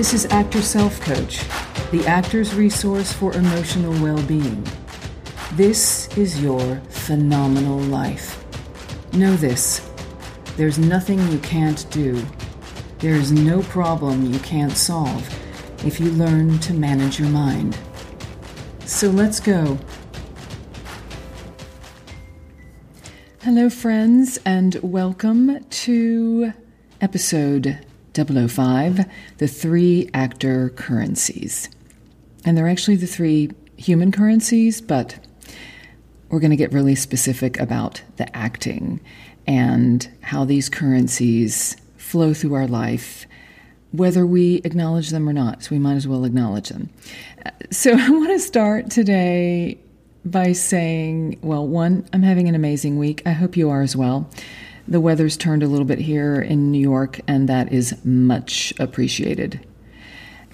This is Actor Self Coach, the actor's resource for emotional well being. This is your phenomenal life. Know this there's nothing you can't do, there is no problem you can't solve if you learn to manage your mind. So let's go. Hello, friends, and welcome to episode 005 The Three Actor Currencies. And they're actually the three human currencies, but we're going to get really specific about the acting and how these currencies flow through our life, whether we acknowledge them or not. So we might as well acknowledge them. So I want to start today by saying, well, one, I'm having an amazing week. I hope you are as well. The weather's turned a little bit here in New York, and that is much appreciated.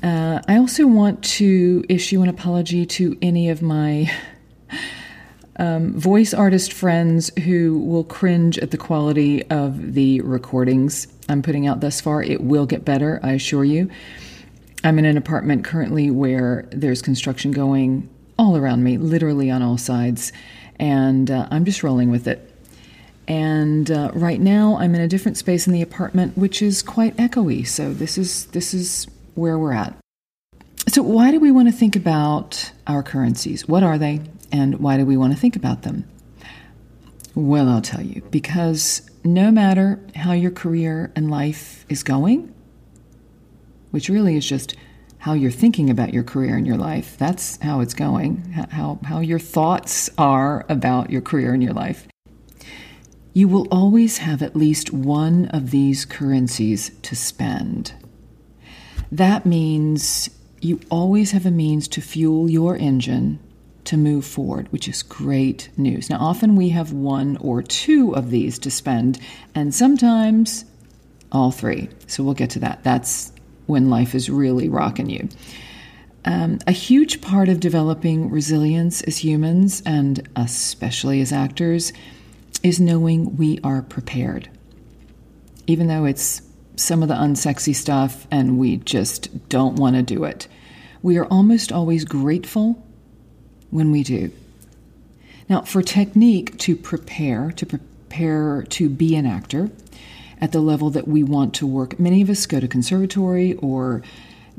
Uh, I also want to issue an apology to any of my um, voice artist friends who will cringe at the quality of the recordings I'm putting out thus far. It will get better, I assure you. I'm in an apartment currently where there's construction going all around me, literally on all sides, and uh, I'm just rolling with it. And uh, right now, I'm in a different space in the apartment, which is quite echoey. So this is this is where we're at. So why do we want to think about our currencies? What are they, and why do we want to think about them? Well, I'll tell you. Because no matter how your career and life is going, which really is just how you're thinking about your career and your life. That's how it's going, how, how your thoughts are about your career and your life. You will always have at least one of these currencies to spend. That means you always have a means to fuel your engine to move forward, which is great news. Now, often we have one or two of these to spend, and sometimes all three. So we'll get to that. That's when life is really rocking you. Um, a huge part of developing resilience as humans, and especially as actors, is knowing we are prepared. Even though it's some of the unsexy stuff and we just don't want to do it, we are almost always grateful when we do. Now, for technique to prepare, to prepare to be an actor, at the level that we want to work. Many of us go to conservatory or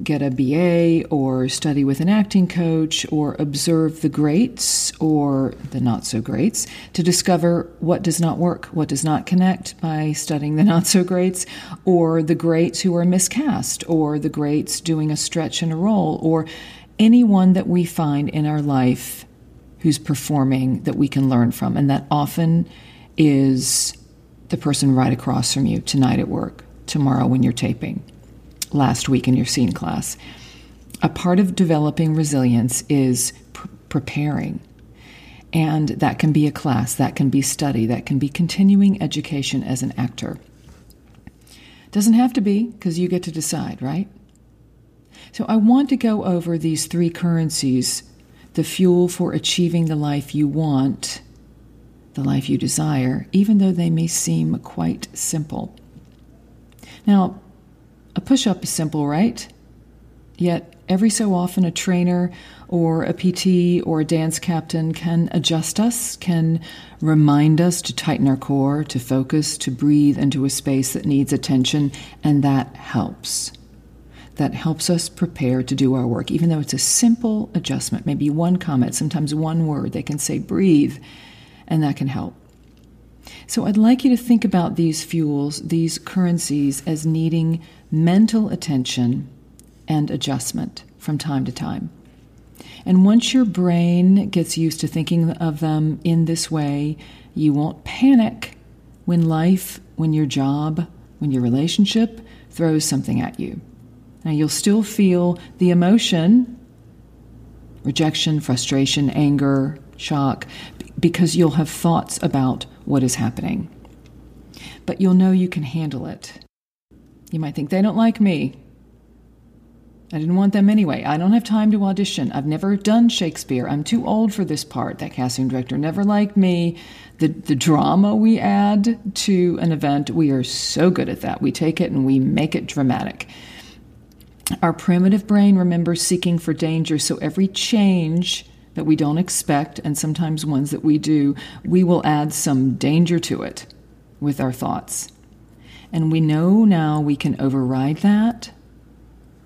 get a BA or study with an acting coach or observe the greats or the not so greats to discover what does not work, what does not connect by studying the not so greats or the greats who are miscast or the greats doing a stretch in a role or anyone that we find in our life who's performing that we can learn from. And that often is the person right across from you tonight at work, tomorrow when you're taping, last week in your scene class. A part of developing resilience is pr- preparing. And that can be a class, that can be study, that can be continuing education as an actor. Doesn't have to be, because you get to decide, right? So I want to go over these three currencies the fuel for achieving the life you want the life you desire, even though they may seem quite simple. Now, a push up is simple, right? Yet, every so often, a trainer or a PT or a dance captain can adjust us, can remind us to tighten our core, to focus, to breathe into a space that needs attention, and that helps. That helps us prepare to do our work, even though it's a simple adjustment, maybe one comment, sometimes one word. They can say, breathe, and that can help. So I'd like you to think about these fuels, these currencies, as needing mental attention and adjustment from time to time. And once your brain gets used to thinking of them in this way, you won't panic when life, when your job, when your relationship throws something at you. Now, you'll still feel the emotion rejection, frustration, anger, shock, because you'll have thoughts about what is happening. But you'll know you can handle it. You might think, they don't like me. I didn't want them anyway. I don't have time to audition. I've never done Shakespeare. I'm too old for this part. That casting director never liked me. The, the drama we add to an event, we are so good at that. We take it and we make it dramatic. Our primitive brain remembers seeking for danger, so every change that we don't expect, and sometimes ones that we do, we will add some danger to it with our thoughts. And we know now we can override that.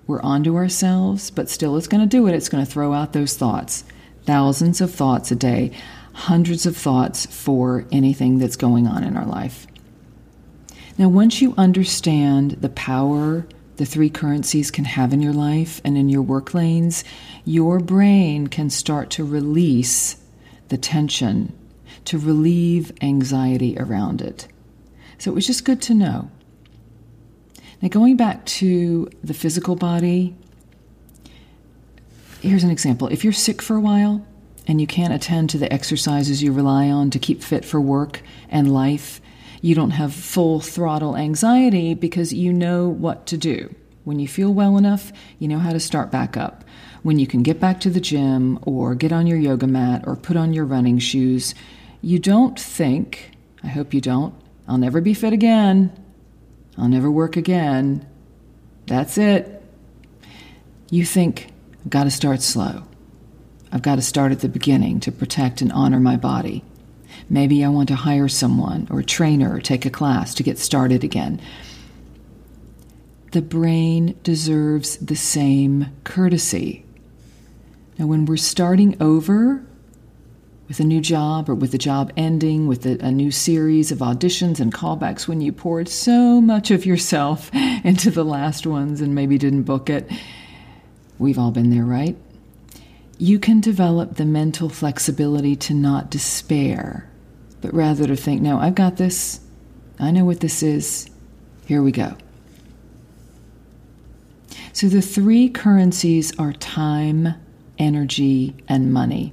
We're onto ourselves, but still it's going to do it. It's going to throw out those thoughts. Thousands of thoughts a day, hundreds of thoughts for anything that's going on in our life. Now, once you understand the power the three currencies can have in your life and in your work lanes, your brain can start to release the tension, to relieve anxiety around it. So it was just good to know. Now, going back to the physical body, here's an example. If you're sick for a while and you can't attend to the exercises you rely on to keep fit for work and life, you don't have full throttle anxiety because you know what to do. When you feel well enough, you know how to start back up. When you can get back to the gym or get on your yoga mat or put on your running shoes, you don't think, I hope you don't, I'll never be fit again. I'll never work again. That's it. You think, I've got to start slow. I've got to start at the beginning to protect and honor my body. Maybe I want to hire someone or a trainer or take a class to get started again. The brain deserves the same courtesy. Now, when we're starting over with a new job or with a job ending, with a, a, new series of auditions and callbacks, when you poured so much of yourself into the last ones and maybe didn't book it, we've all been there, right? You can develop the mental flexibility to not despair but rather to think, no, I've got this. I know what this is. Here we go. So the three currencies are time, energy, and money.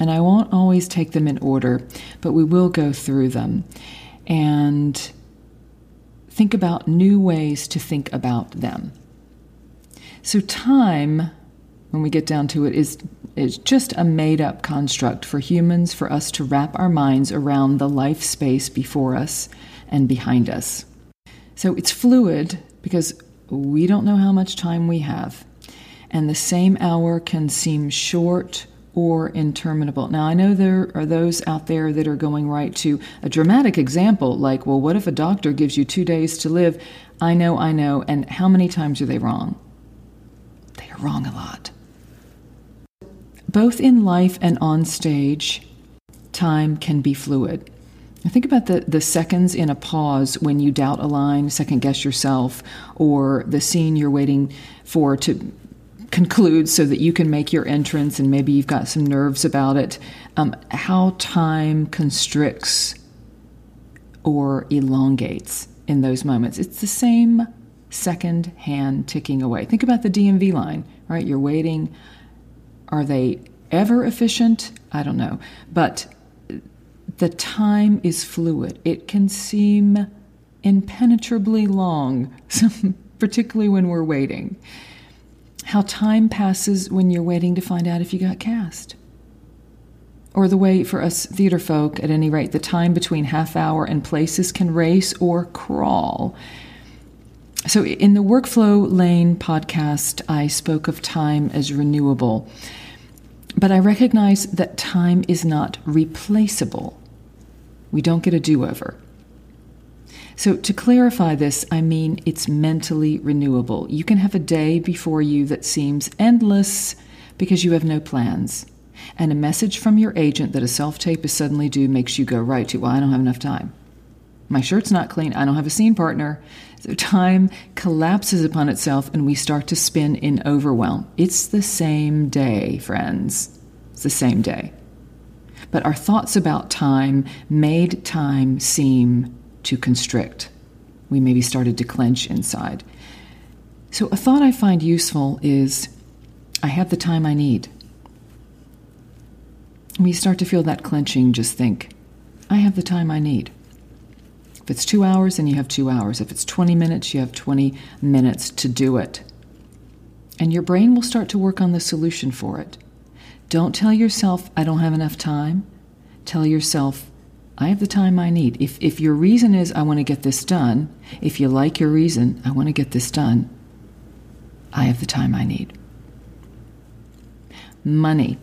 And I won't always take them in order, but we will go through them and think about new ways to think about them. So, time, when we get down to it, is is just a made up construct for humans for us to wrap our minds around the life space before us and behind us. So it's fluid because we don't know how much time we have. And the same hour can seem short or interminable. Now, I know there are those out there that are going right to a dramatic example like, well, what if a doctor gives you two days to live? I know, I know. And how many times are they wrong? They are wrong a lot both in life and on stage, time can be fluid. I think about the, the seconds in a pause when you doubt a line, second guess yourself, or the scene you're waiting for to conclude so that you can make your entrance and maybe you've got some nerves about it. Um, how time constricts or elongates in those moments. It's the same second hand ticking away. Think about the DMV line, right? You're waiting are they ever efficient? I don't know. But the time is fluid. It can seem impenetrably long, particularly when we're waiting. How time passes when you're waiting to find out if you got cast. Or the way for us theater folk, at any rate, the time between half hour and places can race or crawl. So, in the Workflow Lane podcast, I spoke of time as renewable. But I recognize that time is not replaceable. We don't get a do over. So, to clarify this, I mean it's mentally renewable. You can have a day before you that seems endless because you have no plans. And a message from your agent that a self tape is suddenly due makes you go right to, well, I don't have enough time. My shirt's not clean. I don't have a scene partner. So time collapses upon itself and we start to spin in overwhelm. It's the same day, friends. It's the same day. But our thoughts about time made time seem to constrict. We maybe started to clench inside. So, a thought I find useful is I have the time I need. You start to feel that clenching, just think, I have the time I need. If it's two hours, then you have two hours. If it's 20 minutes, you have 20 minutes to do it. And your brain will start to work on the solution for it. Don't tell yourself, I don't have enough time. Tell yourself, I have the time I need. If, if your reason is, I want to get this done, if you like your reason, I want to get this done, I have the time I need. Money.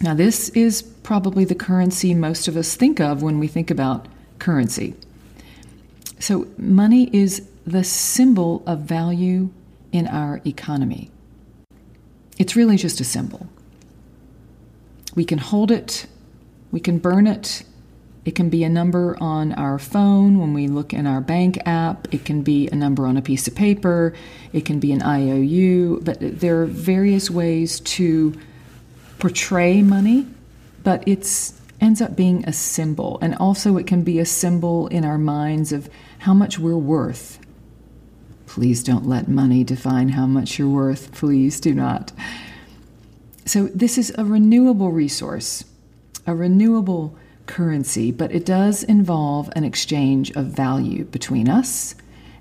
Now, this is probably the currency most of us think of when we think about currency. So, money is the symbol of value in our economy. It's really just a symbol. We can hold it, we can burn it. It can be a number on our phone when we look in our bank app. It can be a number on a piece of paper. It can be an IOU. But there are various ways to portray money, but it ends up being a symbol. And also, it can be a symbol in our minds of how much we're worth. Please don't let money define how much you're worth. Please do not. So, this is a renewable resource, a renewable currency, but it does involve an exchange of value between us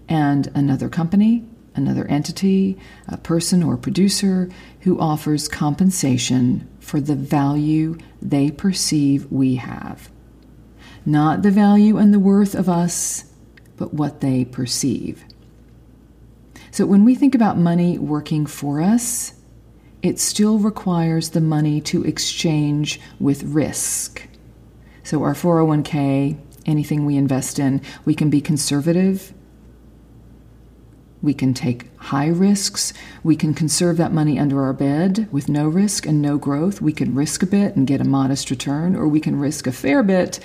and another company, another entity, a person or producer who offers compensation for the value they perceive we have. Not the value and the worth of us, but what they perceive. So when we think about money working for us, it still requires the money to exchange with risk. So, our 401k, anything we invest in, we can be conservative. We can take high risks. We can conserve that money under our bed with no risk and no growth. We can risk a bit and get a modest return, or we can risk a fair bit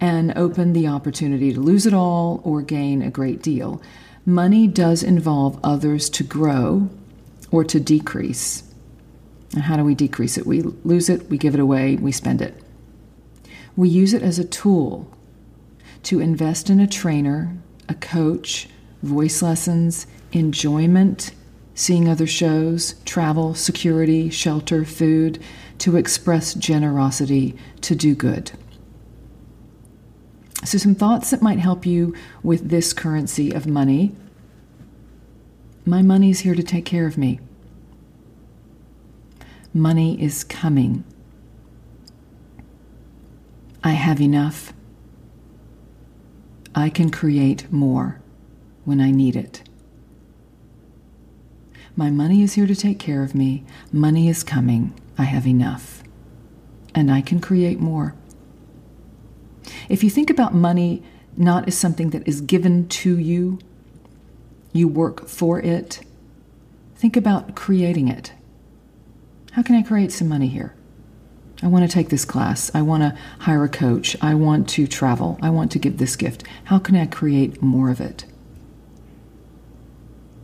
and open the opportunity to lose it all or gain a great deal. Money does involve others to grow or to decrease. And how do we decrease it? We lose it, we give it away, we spend it. We use it as a tool to invest in a trainer, a coach, voice lessons, enjoyment, seeing other shows, travel, security, shelter, food, to express generosity, to do good. So, some thoughts that might help you with this currency of money. My money is here to take care of me. Money is coming. I have enough. I can create more when I need it. My money is here to take care of me. Money is coming. I have enough. And I can create more. If you think about money not as something that is given to you, you work for it, think about creating it. How can I create some money here? I want to take this class. I want to hire a coach. I want to travel. I want to give this gift. How can I create more of it?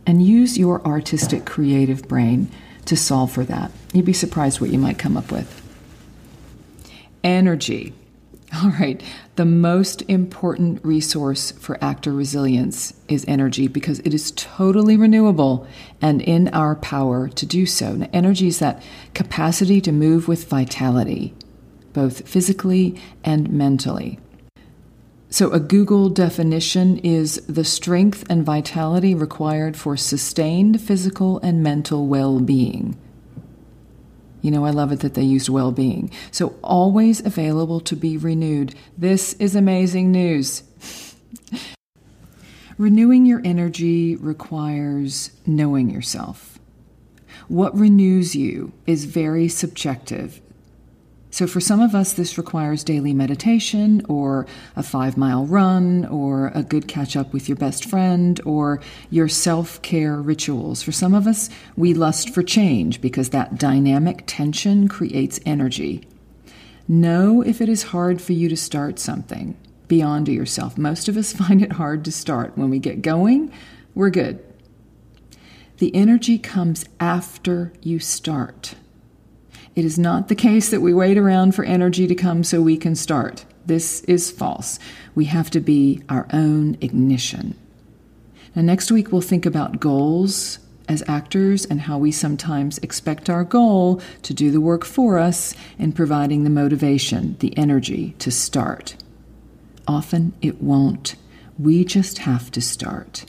And use your artistic, creative brain to solve for that. You'd be surprised what you might come up with. Energy. All right, the most important resource for actor resilience is energy because it is totally renewable and in our power to do so. Now, energy is that capacity to move with vitality, both physically and mentally. So, a Google definition is the strength and vitality required for sustained physical and mental well being. You know, I love it that they used well being. So, always available to be renewed. This is amazing news. Renewing your energy requires knowing yourself. What renews you is very subjective. So, for some of us, this requires daily meditation, or a five mile run, or a good catch up with your best friend, or your self care rituals. For some of us, we lust for change because that dynamic tension creates energy. Know if it is hard for you to start something. Be on to yourself. Most of us find it hard to start. When we get going, we're good. The energy comes after you start. It is not the case that we wait around for energy to come so we can start. This is false. We have to be our own ignition. Now, next week, we'll think about goals as actors and how we sometimes expect our goal to do the work for us in providing the motivation, the energy to start. Often it won't. We just have to start.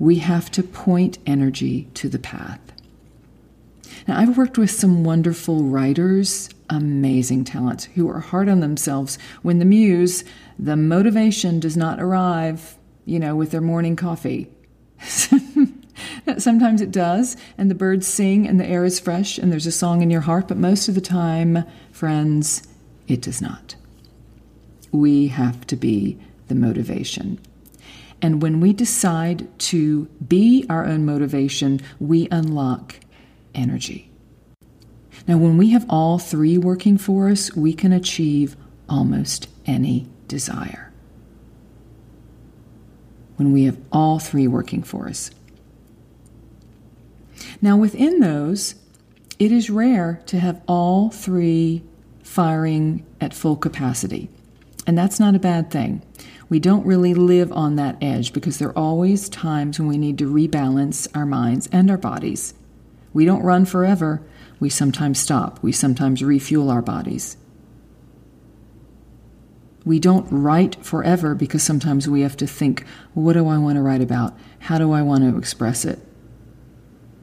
We have to point energy to the path. Now, I've worked with some wonderful writers, amazing talents, who are hard on themselves when the muse, the motivation does not arrive, you know, with their morning coffee. sometimes it does, and the birds sing, and the air is fresh, and there's a song in your heart, but most of the time, friends, it does not. We have to be the motivation. And when we decide to be our own motivation, we unlock energy. Now, when we have all three working for us, we can achieve almost any desire. When we have all three working for us. Now, within those, it is rare to have all three firing at full capacity. And that's not a bad thing. We don't really live on that edge because there are always times when we need to rebalance our minds and our bodies. We don't run forever. We sometimes stop. We sometimes refuel our bodies. We don't write forever because sometimes we have to think, what do I want to write about? How do I want to express it?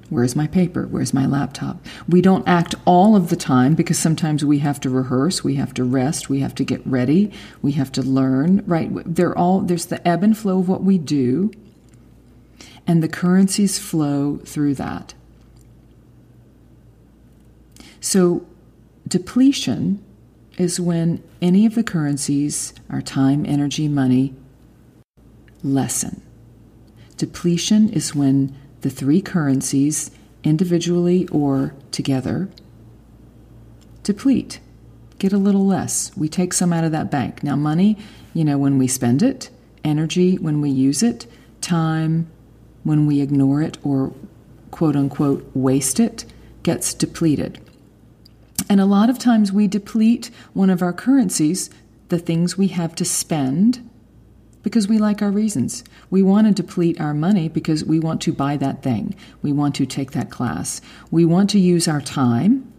Where's my paper? Where's my laptop? We don't act all of the time because sometimes we have to rehearse, we have to rest, we have to get ready, we have to learn, right? They're all there's the ebb and flow of what we do, and the currencies flow through that. So depletion is when any of the currencies, our time, energy, money, lessen. Depletion is when the three currencies, individually or together, deplete, get a little less. We take some out of that bank. Now, money, you know, when we spend it, energy when we use it, time when we ignore it or quote unquote waste it, gets depleted. And a lot of times we deplete one of our currencies, the things we have to spend, because we like our reasons. We want to deplete our money because we want to buy that thing. We want to take that class. We want to use our time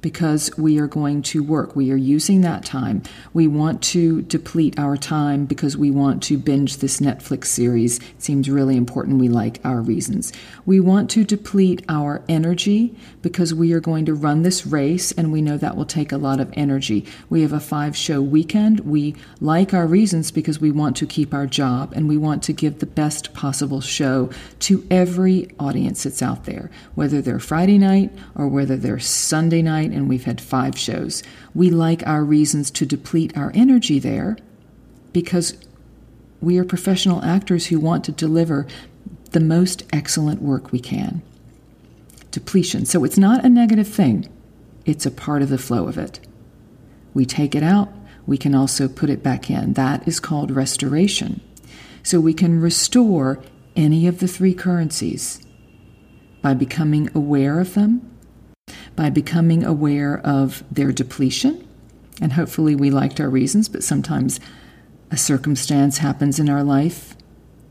because we are going to work. We are using that time. We want to deplete our time because we want to binge this Netflix series. It seems really important. We like our reasons. We want to deplete our energy because we are going to run this race and we know that will take a lot of energy. We have a five show weekend. We like our reasons because we want to keep our job and we want to give the best possible show to every audience that's out there, whether they're Friday night or whether they're Sunday night and we've had five shows. We like our reasons to deplete our energy there because we are professional actors who want to deliver the most excellent work we can. Depletion. So it's not a negative thing, it's a part of the flow of it. We take it out, we can also put it back in. That is called restoration. So we can restore any of the three currencies by becoming aware of them by becoming aware of their depletion. And hopefully, we liked our reasons, but sometimes a circumstance happens in our life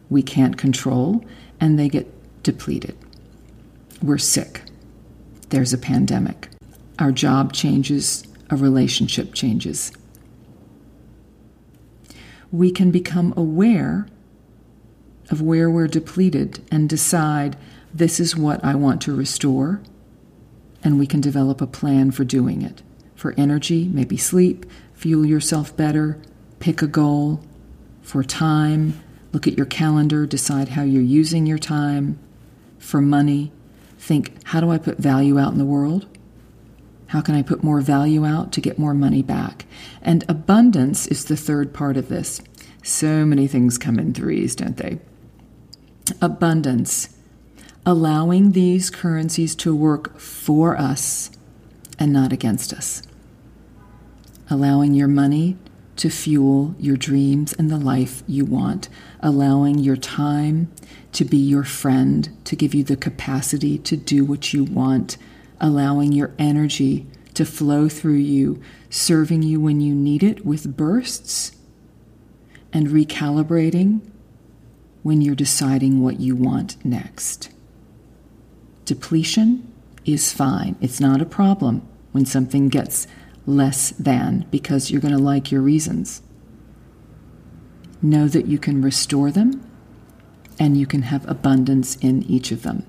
we can't control, and they get depleted. We're sick. There's a pandemic. Our job changes, a relationship changes. We can become aware of where we're depleted and decide this is what I want to restore and we can develop a plan for doing it. For energy, maybe sleep, fuel yourself better, pick a goal. For time, look at your calendar, decide how you're using your time. For money, think how do I put value out in the world? How can I put more value out to get more money back? And abundance is the third part of this. So many things come in threes, don't they? Abundance allowing these currencies to work for us and not against us. Allowing your money to fuel your dreams and the life you want. Allowing your time to be your friend, to give you the capacity to do what you want. Allowing your energy to flow through you, serving you when you need it with bursts, and recalibrating when you're deciding what you want next. Depletion is fine. It's not a problem when something gets less than because you're going to like your reasons. Know that you can restore them and you can have abundance in each of them.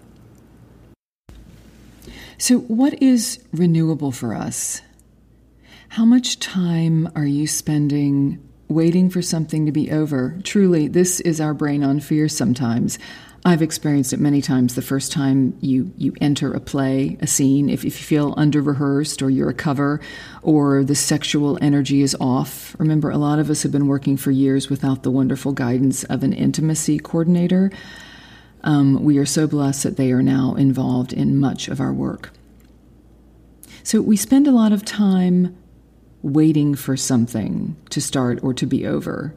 So, what is renewable for us? How much time are you spending waiting for something to be over? Truly, this is our brain on fear sometimes. I've experienced it many times. The first time you you enter a play, a scene, if, if you feel under rehearsed or you're a cover or the sexual energy is off. Remember, a lot of us have been working for years without the wonderful guidance of an intimacy coordinator. Um, we are so blessed that they are now involved in much of our work. So we spend a lot of time waiting for something to start or to be over.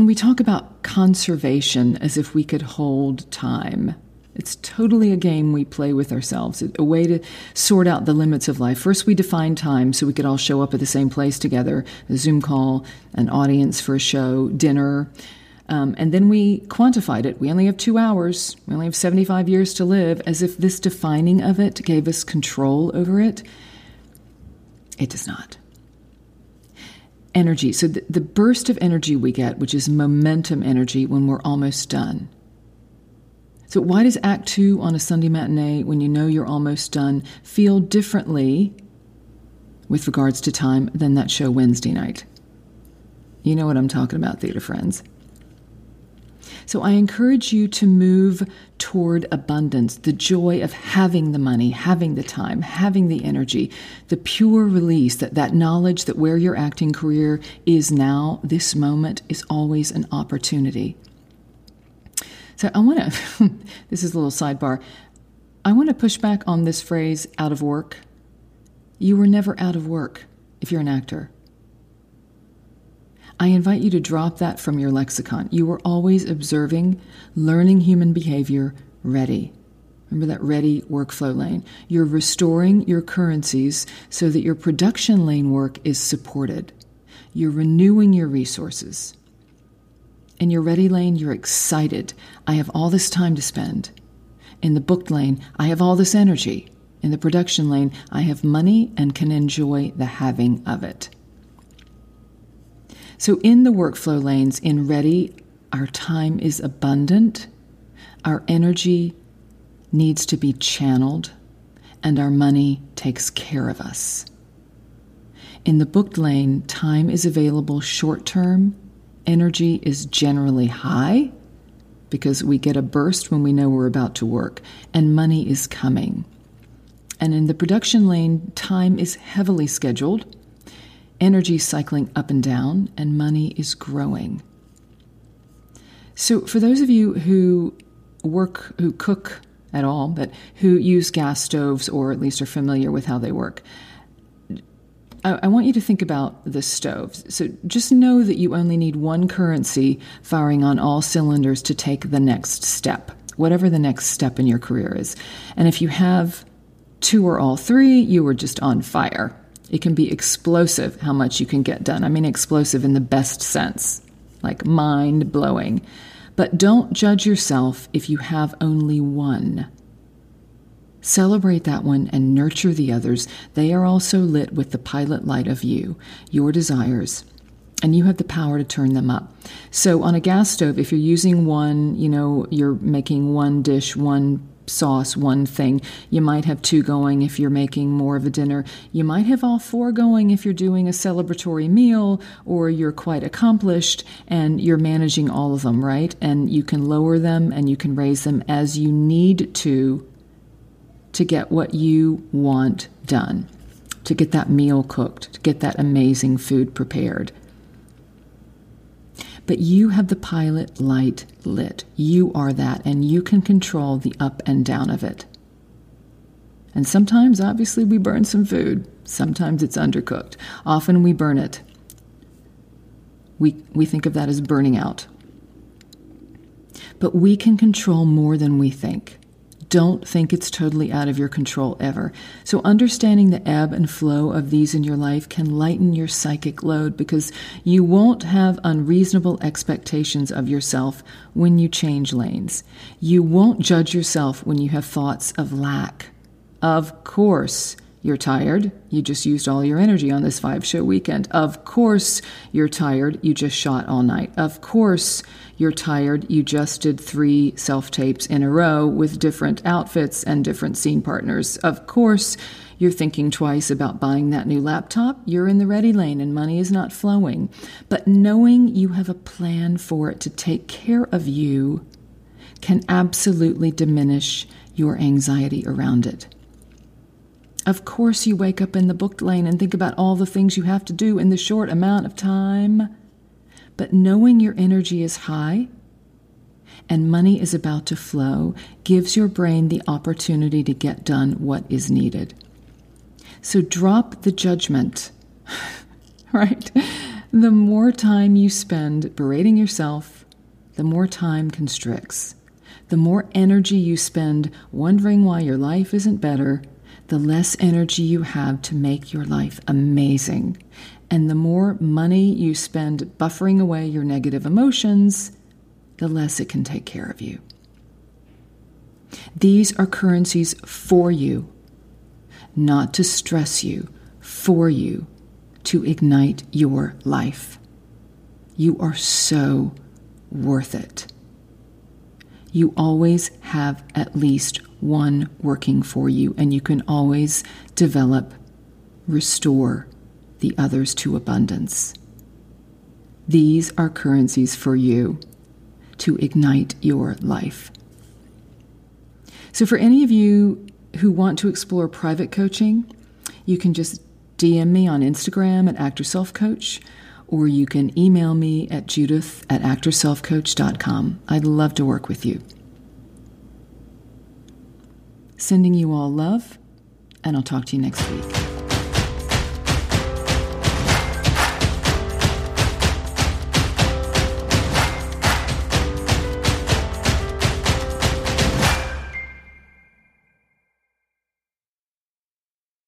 And we talk about conservation as if we could hold time. It's totally a game we play with ourselves, a way to sort out the limits of life. First, we define time so we could all show up at the same place together a Zoom call, an audience for a show, dinner. Um, and then we quantified it. We only have two hours, we only have 75 years to live, as if this defining of it gave us control over it. It does not energy. So, the, the burst of energy we get, which is momentum energy when we're almost done. So, why does Act Two on a Sunday matinee, when you know you're almost done, feel differently with regards to time than that show Wednesday night? You know what I'm talking about, theater friends. So I encourage you to move toward abundance, the joy of having the money, having the time, having the energy, the pure release that that knowledge that where your acting career is now, this moment is always an opportunity. So I want to, this is a little sidebar. I want to push back on this phrase out of work. You were never out of work if you're an actor. I invite you to drop that from your lexicon. You are always observing, learning human behavior, ready. Remember that ready workflow lane. You're restoring your currencies so that your production lane work is supported. You're renewing your resources. In your ready lane, you're excited. I have all this time to spend. In the booked lane, I have all this energy. In the production lane, I have money and can enjoy the having of it. So, in the workflow lanes in Ready, our time is abundant, our energy needs to be channeled, and our money takes care of us. In the booked lane, time is available short term, energy is generally high because we get a burst when we know we're about to work, and money is coming. And in the production lane, time is heavily scheduled energy cycling up and down, and money is growing. So, for those of you who work, who cook at all, but who use gas stoves or at least are familiar with how they work, I, I want you to think about the stoves. So, just know that you only need one currency firing on all cylinders to take the next step, whatever the next step in your career is. And if you have two or all three, you are just on fire. It can be explosive how much you can get done. I mean, explosive in the best sense, like mind blowing. But don't judge yourself if you have only one. Celebrate that one and nurture the others. They are also lit with the pilot light of you, your desires, and you have the power to turn them up. So on a gas stove, if you're using one, you know, you're making one dish, one sauce, one thing. You might have two going if you're making more of a dinner. You might have all four going if you're doing a celebratory meal or you're quite accomplished and you're managing all of them, right? And you can lower them and you can raise them as you need to to get what you want done, to get that meal cooked, to get that amazing food prepared but you have the pilot light lit. You are that, and you can control the up and down of it. And sometimes, obviously, we burn some food. Sometimes it's undercooked. Often we burn it. We, we think of that as burning out. But we can control more than we think don't think it's totally out of your control ever. So, understanding the ebb and flow of these in your life can lighten your psychic load because you won't have unreasonable expectations of yourself when you change lanes. You won't judge yourself when you have thoughts of lack. Of course, you're tired. You just used all your energy on this five show weekend. Of course, you're tired. You just shot all night. Of course, you're tired. You just did three self tapes in a row with different outfits and different scene partners. Of course, you're thinking twice about buying that new laptop, you're in the ready lane and money is not flowing. But knowing you have a plan for it to take care of you can absolutely diminish your anxiety around it. Of course, you wake up in the booked lane and think about all the things you have to do in the short amount of time. But knowing your energy is high and money is about to flow gives your brain the opportunity to get done what is needed. So drop the judgment, right? The more time you spend berating yourself, the more time constricts. The more energy you spend wondering why your life isn't better, the less energy you have to make your life amazing. And the more money you spend buffering away your negative emotions, the less it can take care of you. These are currencies for you, not to stress you, for you, to ignite your life. You are so worth it. You always have at least one working for you, and you can always develop, restore the others to abundance. These are currencies for you to ignite your life. So, for any of you who want to explore private coaching, you can just DM me on Instagram at Actor Self Coach, or you can email me at judith at actorselfcoach.com. I'd love to work with you. Sending you all love, and I'll talk to you next week.